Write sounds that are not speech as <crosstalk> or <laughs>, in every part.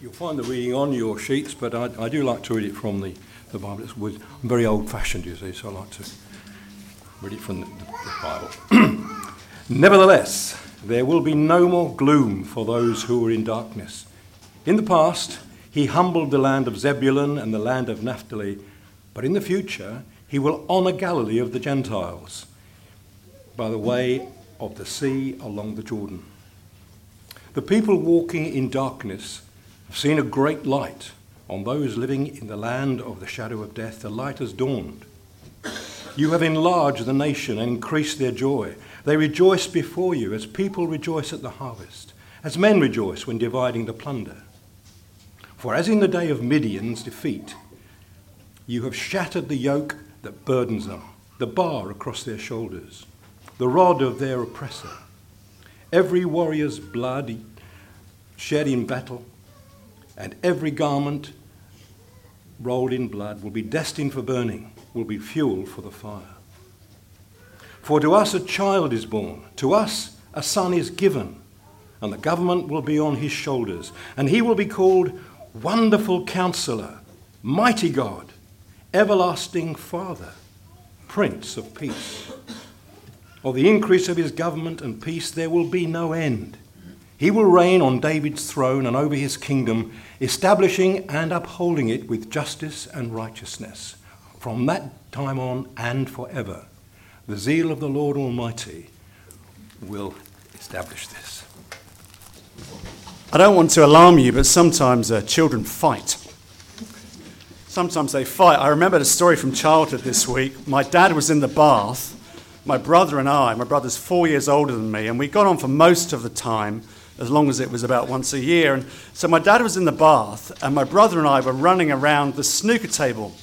You'll find the reading on your sheets, but I, I do like to read it from the, the Bible. It's, I'm very old fashioned, you see, so I like to read it from the, the, the Bible. <clears throat> Nevertheless, there will be no more gloom for those who are in darkness. In the past, he humbled the land of Zebulun and the land of Naphtali, but in the future, he will honour Galilee of the Gentiles by the way of the sea along the Jordan. The people walking in darkness have seen a great light. On those living in the land of the shadow of death, the light has dawned. You have enlarged the nation and increased their joy. They rejoice before you as people rejoice at the harvest, as men rejoice when dividing the plunder. For as in the day of Midian's defeat, you have shattered the yoke that burdens them, the bar across their shoulders, the rod of their oppressor. Every warrior's blood shed in battle and every garment rolled in blood will be destined for burning, will be fuel for the fire. For to us a child is born, to us a son is given, and the government will be on his shoulders, and he will be called Wonderful Counselor, Mighty God, Everlasting Father, Prince of Peace. Of the increase of his government and peace there will be no end. He will reign on David's throne and over his kingdom establishing and upholding it with justice and righteousness from that time on and forever. The zeal of the Lord Almighty will establish this. I don't want to alarm you, but sometimes uh, children fight. Sometimes they fight. I remember a story from childhood this week. My dad was in the bath, my brother and I, my brother's four years older than me, and we got on for most of the time as long as it was about once a year. And so my dad was in the bath, and my brother and I were running around the snooker table.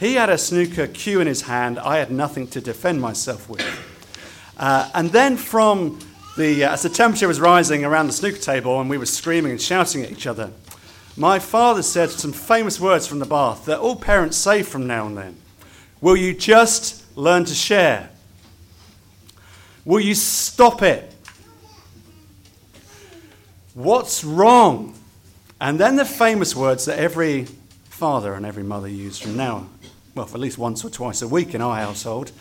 He had a snooker cue in his hand. I had nothing to defend myself with. Uh, and then from the, uh, as the temperature was rising around the snooker table and we were screaming and shouting at each other, my father said some famous words from the bath that all parents say from now and then. Will you just learn to share? Will you stop it? What's wrong? And then the famous words that every father and every mother use from now, well, for at least once or twice a week in our household.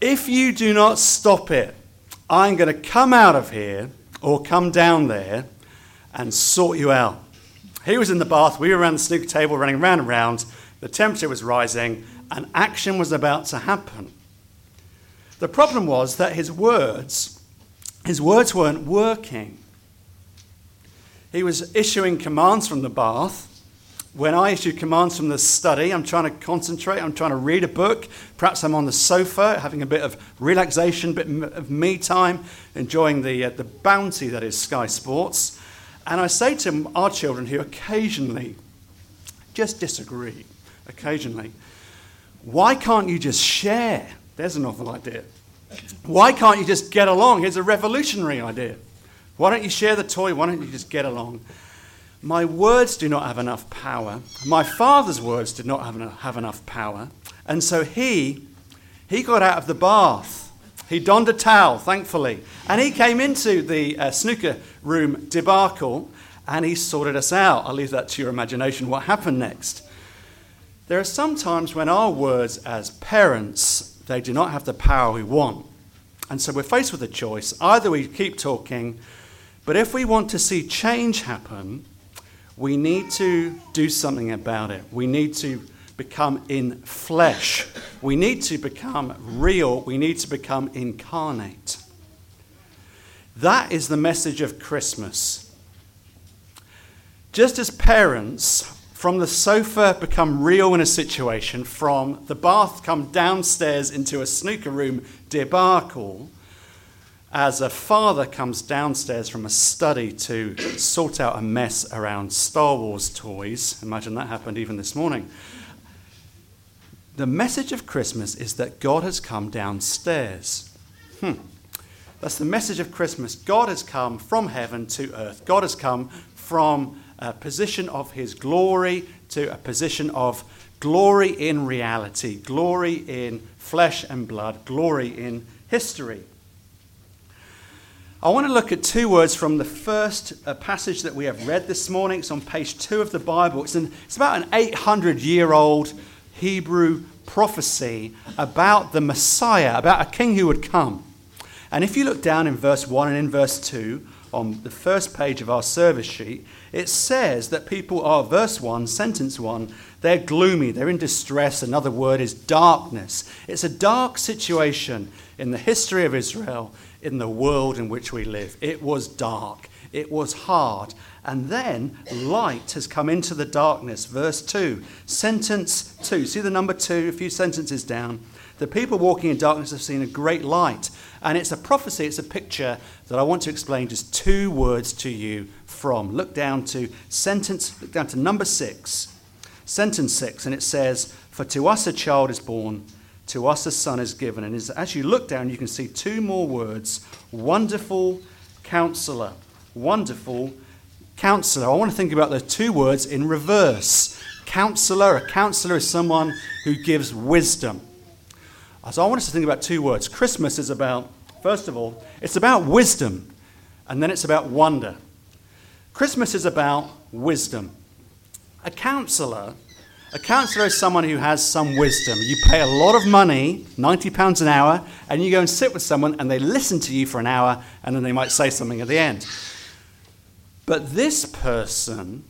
If you do not stop it, I'm going to come out of here or come down there and sort you out. He was in the bath, we were around the snooker table running round and round, the temperature was rising, and action was about to happen. The problem was that his words, his words weren't working. He was issuing commands from the bath. When I issue commands from the study, I'm trying to concentrate, I'm trying to read a book. Perhaps I'm on the sofa having a bit of relaxation, a bit of me time, enjoying the, uh, the bounty that is Sky Sports. And I say to our children who occasionally just disagree, occasionally, why can't you just share? There's a novel idea. Why can't you just get along? Here's a revolutionary idea. Why don't you share the toy? Why don't you just get along? My words do not have enough power. My father's words did not have enough, have enough power. And so he, he got out of the bath. He donned a towel, thankfully. And he came into the uh, snooker room debacle and he sorted us out. I'll leave that to your imagination what happened next. There are some times when our words as parents, they do not have the power we want. And so we're faced with a choice. Either we keep talking but if we want to see change happen, we need to do something about it. We need to become in flesh. We need to become real. We need to become incarnate. That is the message of Christmas. Just as parents from the sofa become real in a situation, from the bath come downstairs into a snooker room debacle, as a father comes downstairs from a study to sort out a mess around Star Wars toys. Imagine that happened even this morning. The message of Christmas is that God has come downstairs. Hmm. That's the message of Christmas. God has come from heaven to earth. God has come from a position of his glory to a position of glory in reality, glory in flesh and blood, glory in history. I want to look at two words from the first uh, passage that we have read this morning. It's on page two of the Bible. It's, an, it's about an 800 year old Hebrew prophecy about the Messiah, about a king who would come. And if you look down in verse 1 and in verse 2 on the first page of our service sheet, it says that people are, verse 1, sentence 1, they're gloomy, they're in distress. Another word is darkness. It's a dark situation in the history of Israel, in the world in which we live. It was dark, it was hard. And then light has come into the darkness. Verse 2, sentence 2. See the number 2, a few sentences down. The people walking in darkness have seen a great light. And it's a prophecy, it's a picture that I want to explain just two words to you from. Look down to sentence, look down to number 6. Sentence 6, and it says, For to us a child is born, to us a son is given. And as you look down, you can see two more words Wonderful Counselor. Wonderful Counselor. I want to think about the two words in reverse. Counselor. A counselor is someone who gives wisdom. Uh, so I want us to think about two words. Christmas is about, first of all, it's about wisdom, and then it's about wonder. Christmas is about wisdom. A counselor, a counselor is someone who has some wisdom. You pay a lot of money, £90 an hour, and you go and sit with someone and they listen to you for an hour and then they might say something at the end. But this person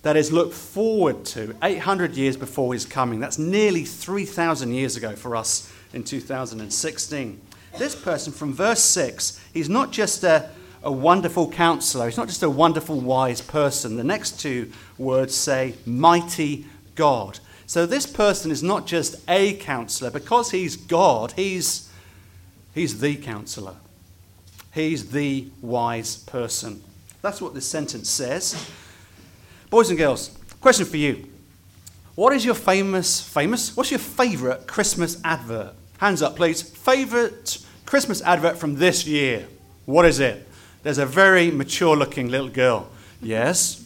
that is looked forward to 800 years before his coming. That's nearly 3,000 years ago for us in 2016. This person from verse 6, he's not just a, a wonderful counselor, he's not just a wonderful, wise person. The next two words say, mighty God. So this person is not just a counselor. Because he's God, he's, he's the counselor, he's the wise person. That's what this sentence says. Boys and girls, question for you. What is your famous, famous, what's your favourite Christmas advert? Hands up, please. Favourite Christmas advert from this year? What is it? There's a very mature looking little girl. Yes?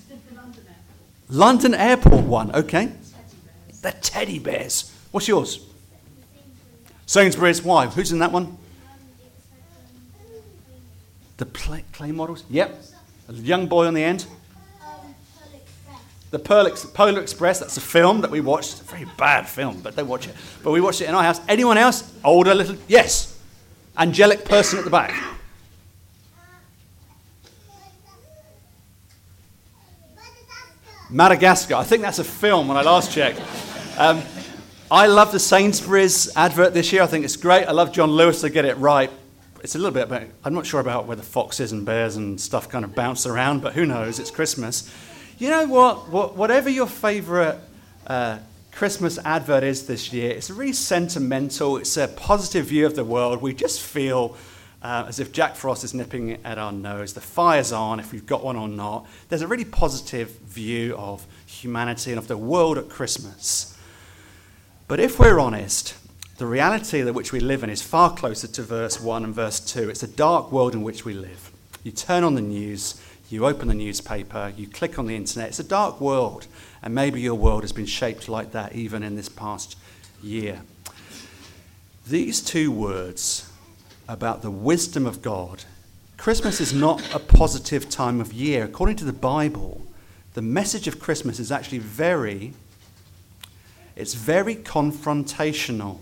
London Airport one, okay. The teddy bears. What's yours? Sainsbury's. Why? Who's in that one? The play, clay models? Yep. A young boy on the end. The Pearl Ex- Polar Express, that's a film that we watched. It's a very bad film, but they watch it. But we watched it in our house. Anyone else? Older, little? Yes. Angelic person at the back. Madagascar. I think that's a film when I last checked. Um, I love the Sainsbury's advert this year. I think it's great. I love John Lewis to get it right. It's a little bit I'm not sure about whether foxes and bears and stuff kind of bounce around, but who knows? It's Christmas. You know what? what whatever your favourite uh, Christmas advert is this year, it's really sentimental. It's a positive view of the world. We just feel uh, as if Jack Frost is nipping at our nose. The fire's on, if we've got one or not. There's a really positive view of humanity and of the world at Christmas. But if we're honest, the reality that which we live in is far closer to verse 1 and verse 2. It's a dark world in which we live. You turn on the news, you open the newspaper, you click on the internet. It's a dark world, and maybe your world has been shaped like that even in this past year. These two words about the wisdom of God, Christmas is not a positive time of year. According to the Bible, the message of Christmas is actually very it's very confrontational.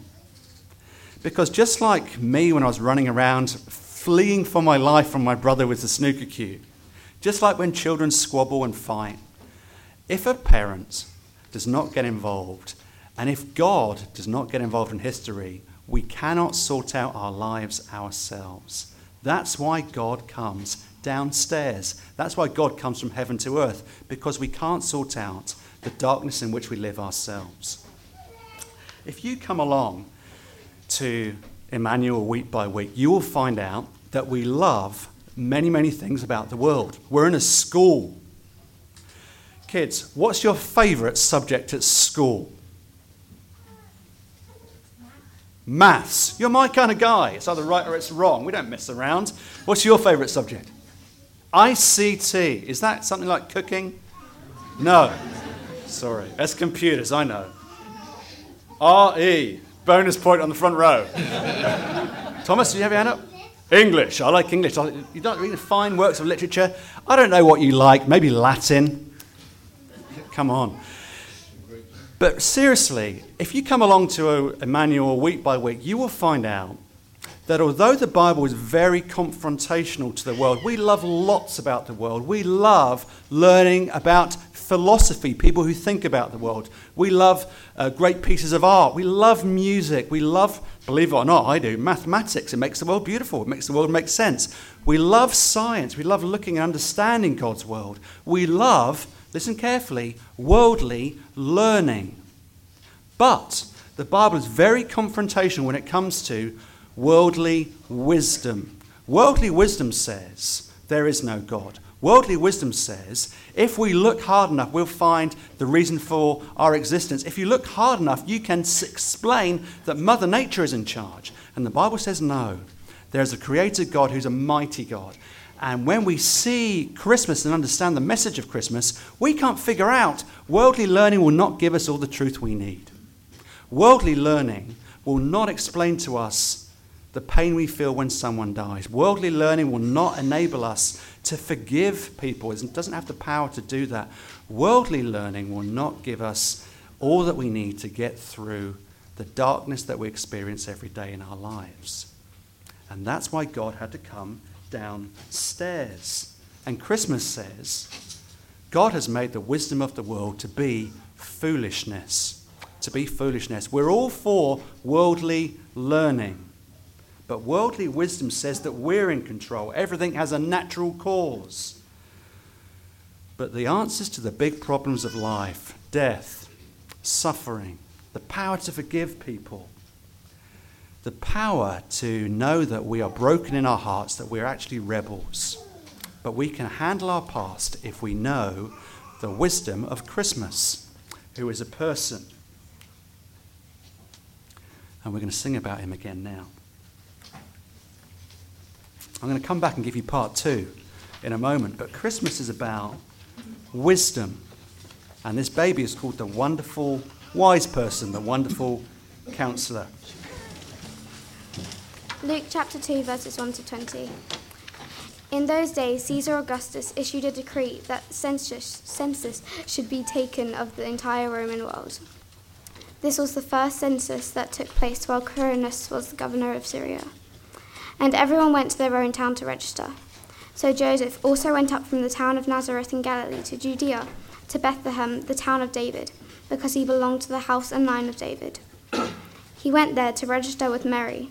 Because just like me when I was running around fleeing for my life from my brother with the snooker cue, just like when children squabble and fight, if a parent does not get involved, and if God does not get involved in history, we cannot sort out our lives ourselves. That's why God comes downstairs. That's why God comes from heaven to earth, because we can't sort out the darkness in which we live ourselves. If you come along to Emmanuel week by week, you will find out that we love many, many things about the world. We're in a school. Kids, what's your favourite subject at school? Maths. You're my kind of guy. It's either right or it's wrong. We don't mess around. What's your favourite subject? ICT. Is that something like cooking? No. Sorry. That's computers, I know. RE. Bonus point on the front row. <laughs> Thomas, do you have your hand up? English. I like English. You don't read fine works of literature. I don't know what you like. Maybe Latin. Come on. But seriously, if you come along to Emmanuel week by week, you will find out that although the Bible is very confrontational to the world, we love lots about the world. We love learning about philosophy, people who think about the world. We love uh, great pieces of art. We love music. We love, believe it or not, I do, mathematics. It makes the world beautiful, it makes the world make sense. We love science. We love looking and understanding God's world. We love, listen carefully, worldly learning. But the Bible is very confrontational when it comes to worldly wisdom. Worldly wisdom says there is no God. Worldly wisdom says if we look hard enough, we'll find the reason for our existence. If you look hard enough, you can explain that Mother Nature is in charge. And the Bible says no. There's a creator God who's a mighty God. And when we see Christmas and understand the message of Christmas, we can't figure out worldly learning will not give us all the truth we need. Worldly learning will not explain to us the pain we feel when someone dies. Worldly learning will not enable us to forgive people. It doesn't have the power to do that. Worldly learning will not give us all that we need to get through the darkness that we experience every day in our lives. And that's why God had to come downstairs. And Christmas says, God has made the wisdom of the world to be foolishness. To be foolishness. We're all for worldly learning. But worldly wisdom says that we're in control. Everything has a natural cause. But the answers to the big problems of life death, suffering, the power to forgive people, the power to know that we are broken in our hearts, that we're actually rebels. But we can handle our past if we know the wisdom of Christmas, who is a person. And we're going to sing about him again now. I'm going to come back and give you part two in a moment. But Christmas is about wisdom. And this baby is called the wonderful wise person, the wonderful counselor. Luke chapter 2, verses 1 to 20. In those days, Caesar Augustus issued a decree that census, census should be taken of the entire Roman world. This was the first census that took place while Quirinius was the governor of Syria and everyone went to their own town to register. So Joseph also went up from the town of Nazareth in Galilee to Judea, to Bethlehem, the town of David, because he belonged to the house and line of David. he went there to register with Mary,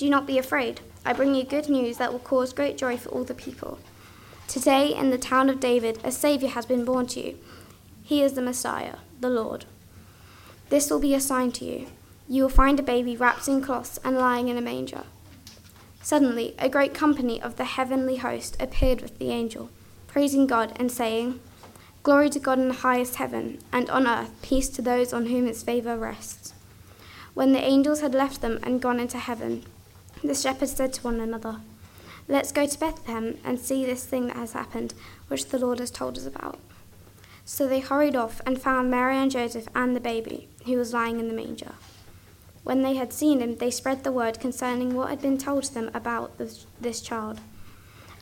Do not be afraid. I bring you good news that will cause great joy for all the people. Today, in the town of David, a Saviour has been born to you. He is the Messiah, the Lord. This will be a sign to you. You will find a baby wrapped in cloths and lying in a manger. Suddenly, a great company of the heavenly host appeared with the angel, praising God and saying, Glory to God in the highest heaven, and on earth peace to those on whom his favour rests. When the angels had left them and gone into heaven, the shepherds said to one another, Let's go to Bethlehem and see this thing that has happened, which the Lord has told us about. So they hurried off and found Mary and Joseph and the baby, who was lying in the manger. When they had seen him, they spread the word concerning what had been told to them about this, this child.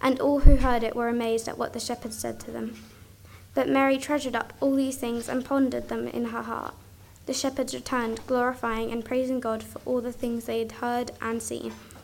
And all who heard it were amazed at what the shepherds said to them. But Mary treasured up all these things and pondered them in her heart. The shepherds returned, glorifying and praising God for all the things they had heard and seen,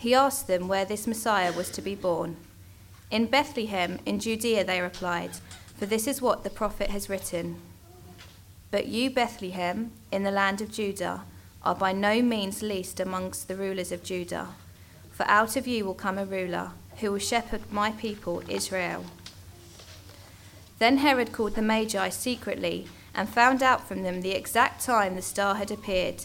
he asked them where this Messiah was to be born. In Bethlehem, in Judea, they replied, for this is what the prophet has written. But you, Bethlehem, in the land of Judah, are by no means least amongst the rulers of Judah. For out of you will come a ruler who will shepherd my people Israel. Then Herod called the Magi secretly and found out from them the exact time the star had appeared.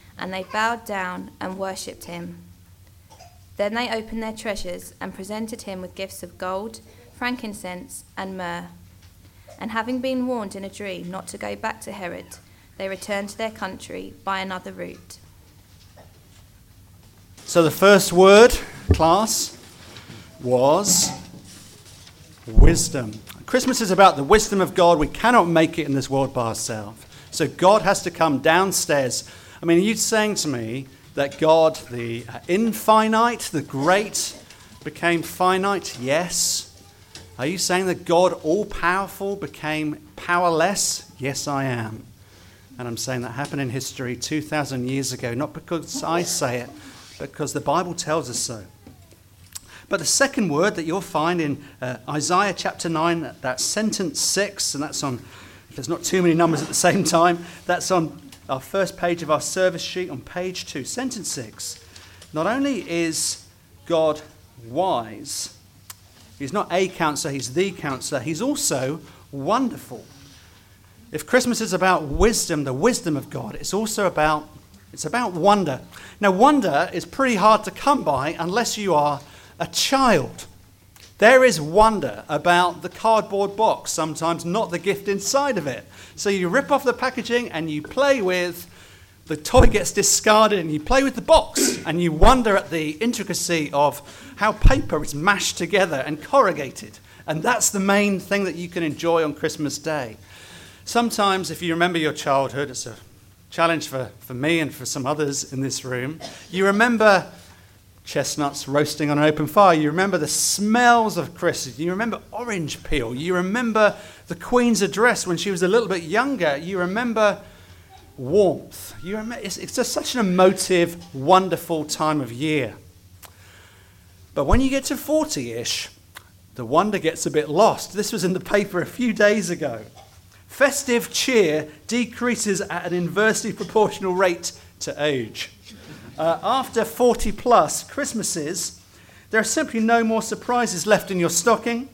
and they bowed down and worshipped him. Then they opened their treasures and presented him with gifts of gold, frankincense, and myrrh. And having been warned in a dream not to go back to Herod, they returned to their country by another route. So the first word, class, was wisdom. Christmas is about the wisdom of God. We cannot make it in this world by ourselves. So God has to come downstairs. I mean, are you saying to me that God, the infinite, the great, became finite? Yes. Are you saying that God, all powerful, became powerless? Yes, I am. And I'm saying that happened in history 2,000 years ago, not because I say it, but because the Bible tells us so. But the second word that you'll find in uh, Isaiah chapter 9, that's sentence 6, and that's on, if there's not too many numbers at the same time, that's on our first page of our service sheet on page 2. Sentence 6. Not only is God wise, he's not a counselor, he's the counselor, he's also wonderful. If Christmas is about wisdom, the wisdom of God, it's also about it's about wonder. Now wonder is pretty hard to come by unless you are a child. There is wonder about the cardboard box, sometimes not the gift inside of it. So you rip off the packaging and you play with the toy gets discarded and you play with the box and you wonder at the intricacy of how paper is mashed together and corrugated. And that's the main thing that you can enjoy on Christmas Day. Sometimes, if you remember your childhood, it's a challenge for, for me and for some others in this room. You remember chestnuts roasting on an open fire. You remember the smells of Christmas. You remember orange peel. You remember the Queen's address when she was a little bit younger. You remember warmth. You it's, it's just such an emotive, wonderful time of year. But when you get to 40 ish, the wonder gets a bit lost. This was in the paper a few days ago. Festive cheer decreases at an inversely proportional rate to age. Uh, after 40 plus Christmases, there are simply no more surprises left in your stocking.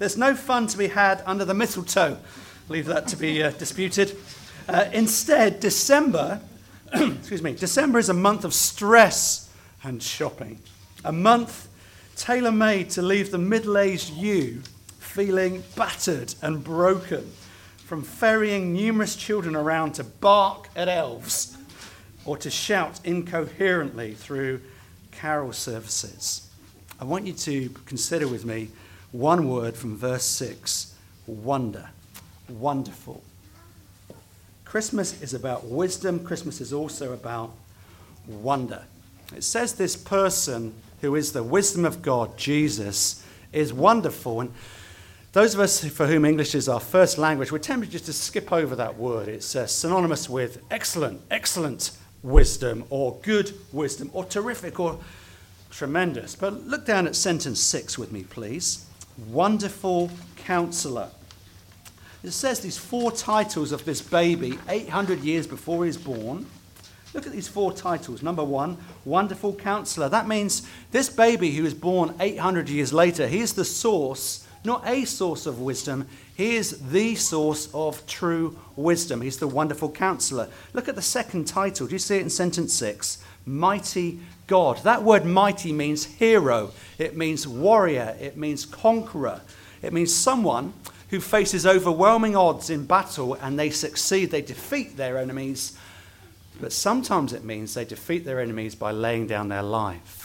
There's no fun to be had under the mistletoe. Leave that to be uh, disputed. Uh, instead, December, <clears throat> excuse me, December is a month of stress and shopping. A month tailor made to leave the middle aged you feeling battered and broken from ferrying numerous children around to bark at elves or to shout incoherently through carol services. I want you to consider with me one word from verse 6 wonder. Wonderful. Christmas is about wisdom, Christmas is also about wonder. It says this person who is the wisdom of God, Jesus, is wonderful. And those of us for whom English is our first language, we're tempted just to skip over that word. It's uh, synonymous with excellent, excellent wisdom, or good wisdom, or terrific, or tremendous. But look down at sentence six with me, please. Wonderful counselor. It says these four titles of this baby 800 years before he was born. Look at these four titles. Number one, Wonderful Counselor. That means this baby who was born 800 years later, he is the source not a source of wisdom. He is the source of true wisdom. He's the wonderful counselor. Look at the second title. Do you see it in sentence six? Mighty God. That word mighty means hero, it means warrior, it means conqueror, it means someone who faces overwhelming odds in battle and they succeed, they defeat their enemies. But sometimes it means they defeat their enemies by laying down their life.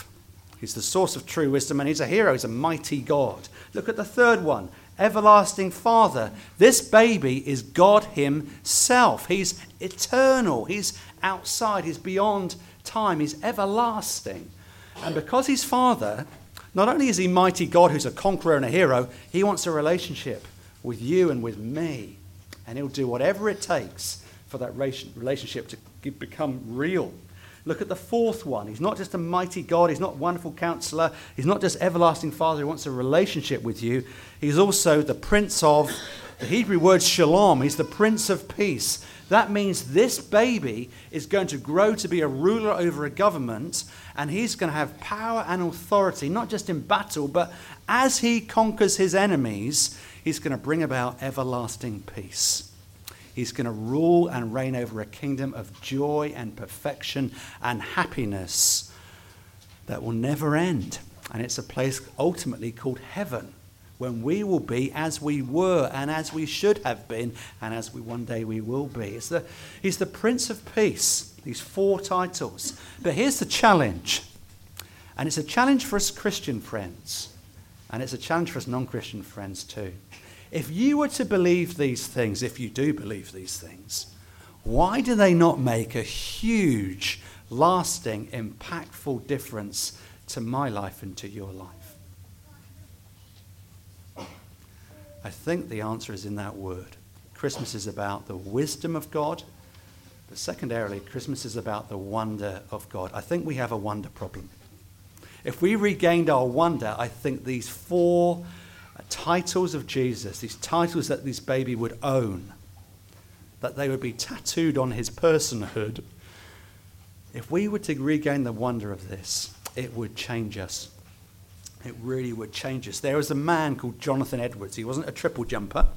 He's the source of true wisdom and he's a hero, he's a mighty God. Look at the third one everlasting Father. This baby is God Himself. He's eternal, He's outside, He's beyond time, He's everlasting. And because He's Father, not only is He mighty God who's a conqueror and a hero, He wants a relationship with you and with me. And He'll do whatever it takes for that relationship to become real. Look at the fourth one. He's not just a mighty God. He's not wonderful counselor. He's not just everlasting Father who wants a relationship with you. He's also the Prince of, the Hebrew word shalom. He's the Prince of Peace. That means this baby is going to grow to be a ruler over a government, and he's going to have power and authority, not just in battle, but as he conquers his enemies, he's going to bring about everlasting peace. He's going to rule and reign over a kingdom of joy and perfection and happiness that will never end. And it's a place ultimately called heaven, when we will be as we were and as we should have been and as we one day we will be. It's the, he's the Prince of Peace, these four titles. But here's the challenge. And it's a challenge for us Christian friends, and it's a challenge for us non Christian friends too. If you were to believe these things, if you do believe these things, why do they not make a huge, lasting, impactful difference to my life and to your life? I think the answer is in that word. Christmas is about the wisdom of God, but secondarily, Christmas is about the wonder of God. I think we have a wonder problem. If we regained our wonder, I think these four titles of Jesus, these titles that this baby would own, that they would be tattooed on his personhood, if we were to regain the wonder of this, it would change us. It really would change us. There was a man called Jonathan Edwards. He wasn't a triple jumper.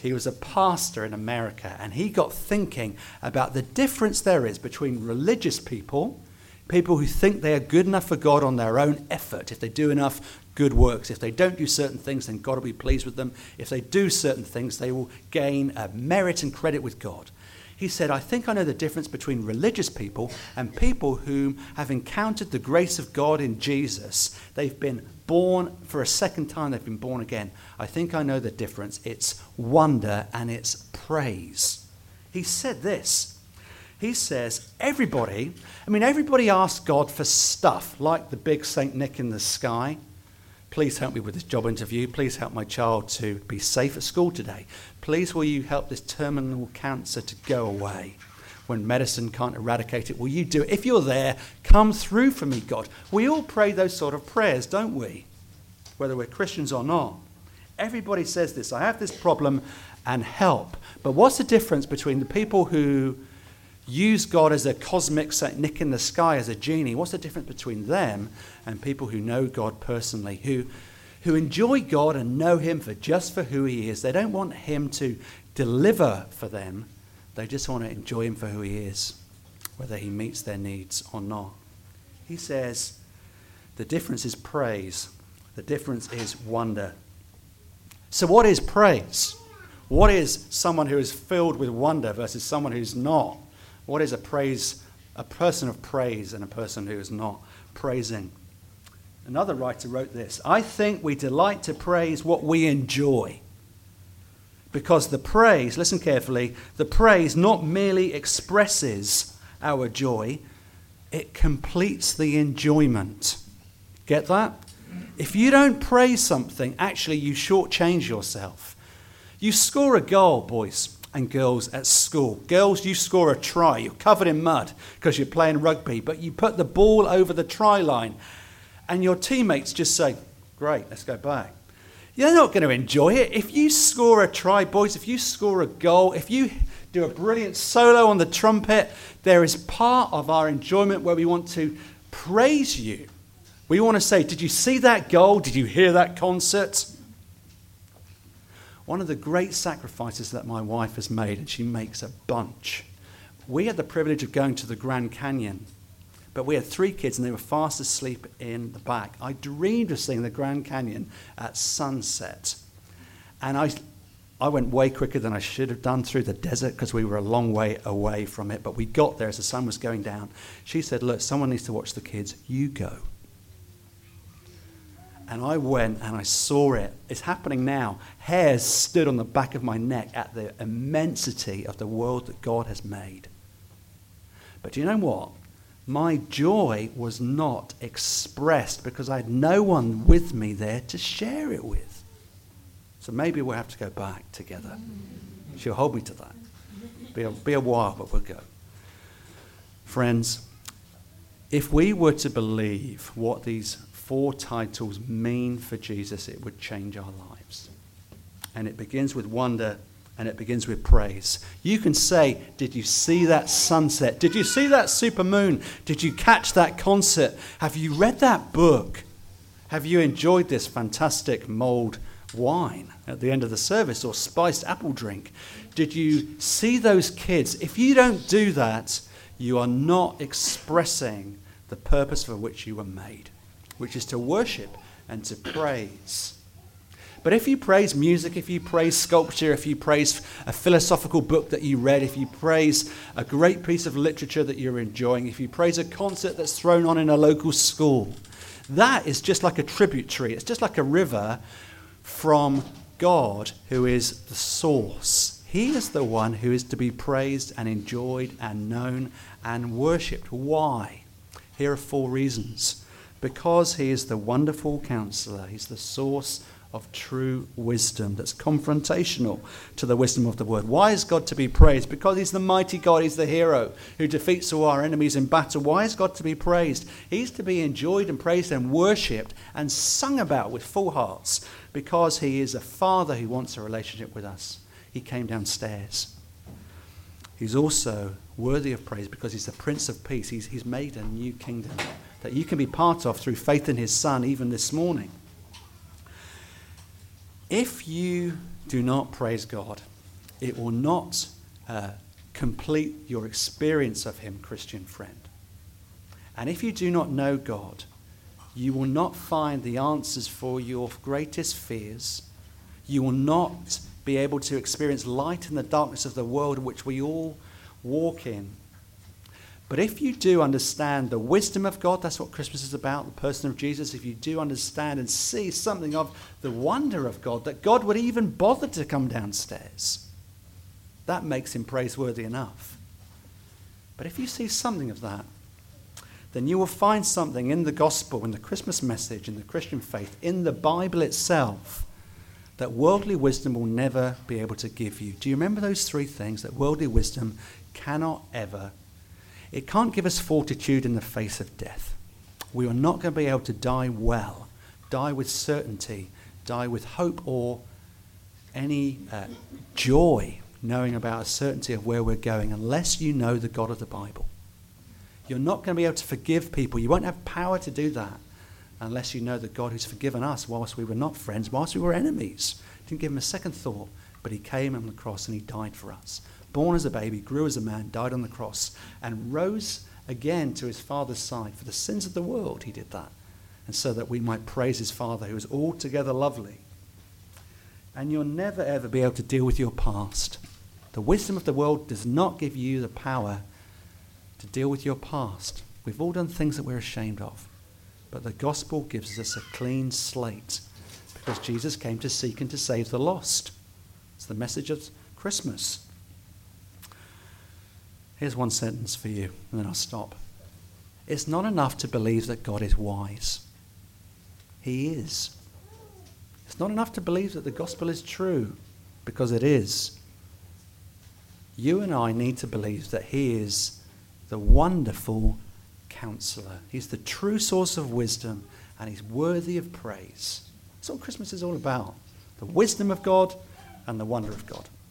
He was a pastor in America, and he got thinking about the difference there is between religious people, people who think they are good enough for God on their own effort, if they do enough good works. If they don't do certain things, then God will be pleased with them. If they do certain things, they will gain a merit and credit with God. He said, I think I know the difference between religious people and people who have encountered the grace of God in Jesus. They've been born for a second time, they've been born again. I think I know the difference. It's wonder and it's praise. He said this. He says, everybody, I mean, everybody asks God for stuff like the big St. Nick in the sky. Please help me with this job interview. Please help my child to be safe at school today. Please, will you help this terminal cancer to go away? When medicine can't eradicate it, will you do it? If you're there, come through for me, God. We all pray those sort of prayers, don't we? Whether we're Christians or not. Everybody says this I have this problem and help. But what's the difference between the people who use God as a cosmic Nick in the sky, as a genie. What's the difference between them and people who know God personally, who, who enjoy God and know Him for just for who He is? They don't want Him to deliver for them, they just want to enjoy Him for who He is, whether He meets their needs or not. He says the difference is praise, the difference is wonder. So, what is praise? What is someone who is filled with wonder versus someone who's not? What is a praise, a person of praise and a person who is not praising? Another writer wrote this I think we delight to praise what we enjoy. Because the praise, listen carefully, the praise not merely expresses our joy, it completes the enjoyment. Get that? If you don't praise something, actually you shortchange yourself. You score a goal, boys and girls at school. Girls, you score a try. You're covered in mud because you're playing rugby, but you put the ball over the try line, and your teammates just say, Great, let's go back. You're not going to enjoy it. If you score a try, boys, if you score a goal, if you do a brilliant solo on the trumpet, there is part of our enjoyment where we want to praise you. We want to say, Did you see that goal? Did you hear that concert? One of the great sacrifices that my wife has made, and she makes a bunch. We had the privilege of going to the Grand Canyon, but we had three kids and they were fast asleep in the back. I dreamed of seeing the Grand Canyon at sunset. And I, I went way quicker than I should have done through the desert because we were a long way away from it. But we got there as the sun was going down. She said, Look, someone needs to watch the kids. You go. And I went and I saw it. It's happening now. Hairs stood on the back of my neck at the immensity of the world that God has made. But do you know what? My joy was not expressed because I had no one with me there to share it with. So maybe we'll have to go back together. She'll hold me to that. Be a, be a while, but we'll go. Friends, if we were to believe what these four titles mean for Jesus, it would change our lives. And it begins with wonder and it begins with praise. You can say, Did you see that sunset? Did you see that supermoon? Did you catch that concert? Have you read that book? Have you enjoyed this fantastic mulled wine at the end of the service or spiced apple drink? Did you see those kids? If you don't do that, you are not expressing the purpose for which you were made, which is to worship and to praise. But if you praise music, if you praise sculpture, if you praise a philosophical book that you read, if you praise a great piece of literature that you're enjoying, if you praise a concert that's thrown on in a local school, that is just like a tributary. It's just like a river from God, who is the source. He is the one who is to be praised and enjoyed and known and worshipped. Why? Here are four reasons. Because he is the wonderful counselor, he's the source of true wisdom that's confrontational to the wisdom of the word. Why is God to be praised? Because he's the mighty God, he's the hero who defeats all our enemies in battle. Why is God to be praised? He's to be enjoyed and praised and worshipped and sung about with full hearts because he is a father who wants a relationship with us. He came downstairs. He's also worthy of praise because he's the Prince of Peace. He's, he's made a new kingdom that you can be part of through faith in his Son, even this morning. If you do not praise God, it will not uh, complete your experience of Him, Christian friend. And if you do not know God, you will not find the answers for your greatest fears. You will not be able to experience light in the darkness of the world which we all walk in. But if you do understand the wisdom of God, that's what Christmas is about, the person of Jesus, if you do understand and see something of the wonder of God, that God would even bother to come downstairs, that makes him praiseworthy enough. But if you see something of that, then you will find something in the gospel, in the Christmas message, in the Christian faith, in the Bible itself, that worldly wisdom will never be able to give you. Do you remember those three things that worldly wisdom cannot ever it can't give us fortitude in the face of death. We are not going to be able to die well, die with certainty, die with hope or any uh, joy knowing about a certainty of where we're going unless you know the God of the Bible. You're not going to be able to forgive people. You won't have power to do that unless you know the God who's forgiven us whilst we were not friends, whilst we were enemies. Didn't give him a second thought, but he came on the cross and he died for us born as a baby, grew as a man, died on the cross, and rose again to his Father's side. For the sins of the world, he did that. And so that we might praise his Father, who is altogether lovely. And you'll never, ever be able to deal with your past. The wisdom of the world does not give you the power to deal with your past. We've all done things that we're ashamed of. But the gospel gives us a clean slate because Jesus came to seek and to save the lost. It's the message of Christmas. Here's one sentence for you, and then I'll stop. It's not enough to believe that God is wise. He is. It's not enough to believe that the gospel is true, because it is. You and I need to believe that He is the wonderful counselor. He's the true source of wisdom, and He's worthy of praise. That's what Christmas is all about the wisdom of God and the wonder of God.